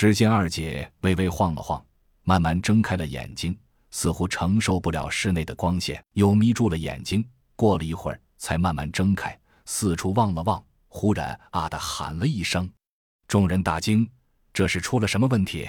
只见二姐微微晃了晃，慢慢睁开了眼睛，似乎承受不了室内的光线，又眯住了眼睛。过了一会儿，才慢慢睁开，四处望了望，忽然啊的喊了一声。众人大惊，这是出了什么问题？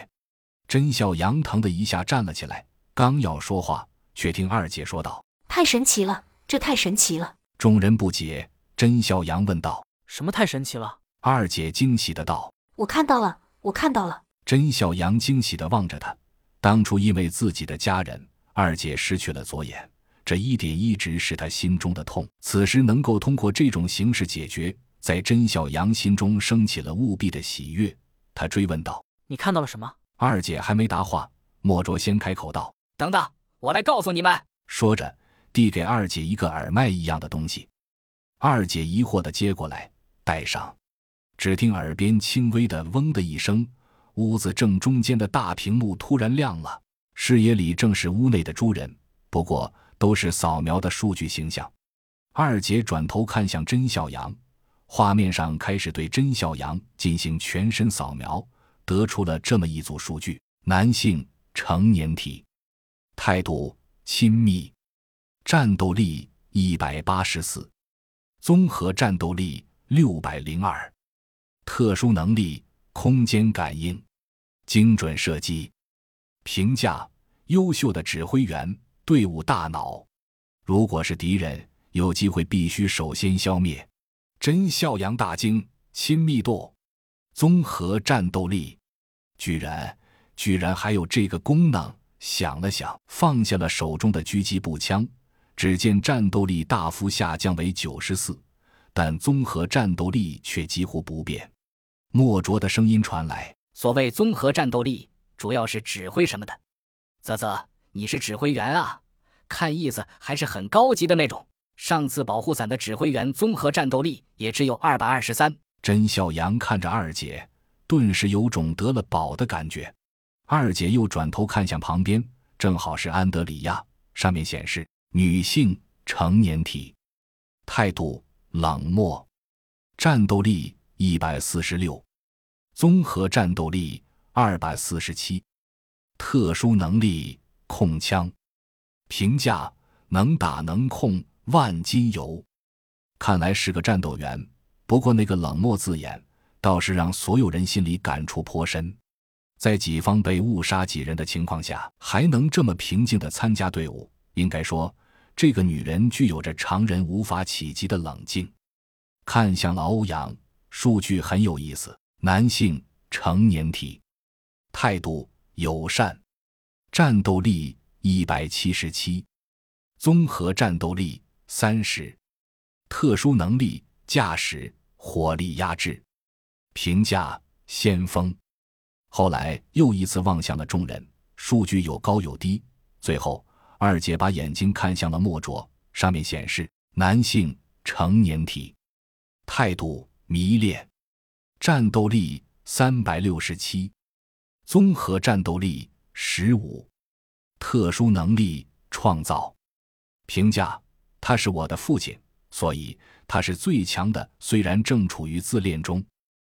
甄笑阳疼的一下站了起来，刚要说话，却听二姐说道：“太神奇了，这太神奇了。”众人不解，甄笑阳问道：“什么太神奇了？”二姐惊喜的道：“我看到了，我看到了。”甄小阳惊喜的望着他，当初因为自己的家人，二姐失去了左眼，这一点一直是他心中的痛。此时能够通过这种形式解决，在甄小阳心中升起了务必的喜悦。他追问道：“你看到了什么？”二姐还没答话，莫卓先开口道：“等等，我来告诉你们。”说着，递给二姐一个耳麦一样的东西。二姐疑惑的接过来，戴上。只听耳边轻微的“嗡”的一声，屋子正中间的大屏幕突然亮了。视野里正是屋内的诸人，不过都是扫描的数据形象。二姐转头看向甄笑阳，画面上开始对甄笑阳进行全身扫描。得出了这么一组数据：男性，成年体，态度亲密，战斗力一百八十四，综合战斗力六百零二，特殊能力空间感应，精准射击，评价优秀的指挥员，队伍大脑。如果是敌人，有机会必须首先消灭。真笑阳大惊：亲密度。综合战斗力，居然居然还有这个功能！想了想，放下了手中的狙击步枪。只见战斗力大幅下降为九十四，但综合战斗力却几乎不变。莫卓的声音传来：“所谓综合战斗力，主要是指挥什么的。啧啧，你是指挥员啊？看意思还是很高级的那种。上次保护伞的指挥员综合战斗力也只有二百二十三。”甄笑阳看着二姐，顿时有种得了宝的感觉。二姐又转头看向旁边，正好是安德里亚，上面显示女性成年体，态度冷漠，战斗力一百四十六，综合战斗力二百四十七，特殊能力控枪，评价能打能控，万金油，看来是个战斗员。不过那个冷漠字眼，倒是让所有人心里感触颇深。在己方被误杀几人的情况下，还能这么平静的参加队伍，应该说，这个女人具有着常人无法企及的冷静。看向了欧阳，数据很有意思：男性，成年体，态度友善，战斗力一百七十七，综合战斗力三十，特殊能力驾驶。火力压制，评价先锋。后来又一次望向了众人，数据有高有低。最后，二姐把眼睛看向了莫卓，上面显示男性成年体，态度迷恋，战斗力三百六十七，综合战斗力十五，特殊能力创造。评价：他是我的父亲，所以。他是最强的，虽然正处于自恋中。